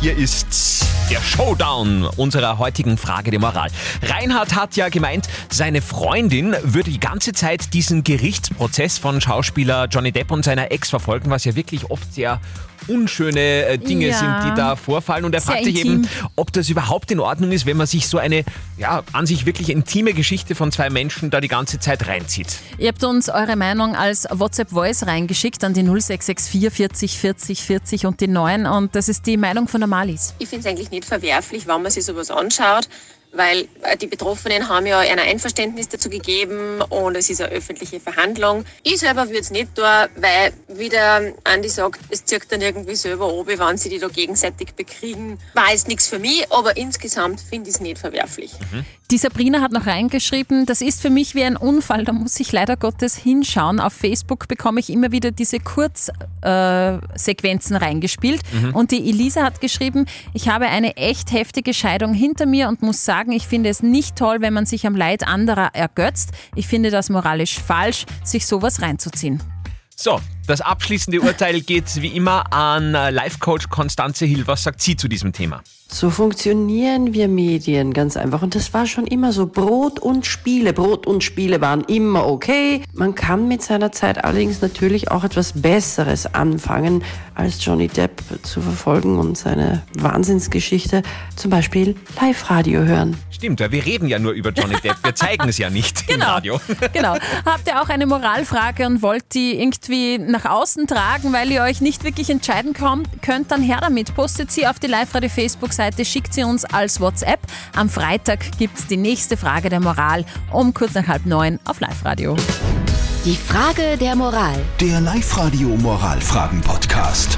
Hier ist der Showdown unserer heutigen Frage der Moral. Reinhard hat ja gemeint, seine Freundin würde die ganze Zeit diesen Gerichtsprozess von Schauspieler Johnny Depp und seiner Ex verfolgen, was ja wirklich oft sehr unschöne äh, Dinge Ja. sind, die da vorfallen. Und er Sehr fragt sich intim. eben, ob das überhaupt in Ordnung ist, wenn man sich so eine, ja, an sich wirklich intime Geschichte von zwei Menschen da die ganze Zeit reinzieht. Ihr habt uns eure Meinung als WhatsApp-Voice reingeschickt an die 0664 40 40 40 und die 9 und das ist die Meinung von der Malis. Ich finde es eigentlich nicht verwerflich, wenn man sich sowas anschaut, weil äh, die Betroffenen haben ja ein Einverständnis dazu gegeben und es ist eine öffentliche Verhandlung. Ich selber würde es nicht tun, weil, wie der Andi sagt, es zirkt dann irgendwie selber oben, wenn sie die da gegenseitig bekriegen. War jetzt nichts für mich, aber insgesamt finde ich es nicht verwerflich. Die Sabrina hat noch reingeschrieben, das ist für mich wie ein Unfall, da muss ich leider Gottes hinschauen. Auf Facebook bekomme ich immer wieder diese Kurzsequenzen äh, reingespielt. Und die Elisa hat geschrieben, ich habe eine echt heftige Scheidung hinter mir und muss sagen, ich finde es nicht toll, wenn man sich am Leid anderer ergötzt. Ich finde das moralisch falsch, sich sowas reinzuziehen. So, das abschließende Urteil geht wie immer an äh, Life-Coach Konstanze Hill. Was sagt sie zu diesem Thema? So funktionieren wir Medien ganz einfach. Und das war schon immer so. Brot und Spiele. Brot und Spiele waren immer okay. Man kann mit seiner Zeit allerdings natürlich auch etwas Besseres anfangen, als Johnny Depp zu verfolgen und seine Wahnsinnsgeschichte. Zum Beispiel Live-Radio hören. Stimmt, ja, wir reden ja nur über Johnny Depp. Wir zeigen es ja nicht im Radio. Genau. Habt ihr auch eine Moralfrage und wollt die irgendwie nach außen tragen, weil ihr euch nicht wirklich entscheiden kommt, könnt, dann her damit. Postet sie auf die Live-Radio Facebook-Seite, schickt sie uns als WhatsApp. Am Freitag gibt es die nächste Frage der Moral um kurz nach halb neun auf Live-Radio. Die Frage der Moral. Der Live-Radio Moralfragen-Podcast.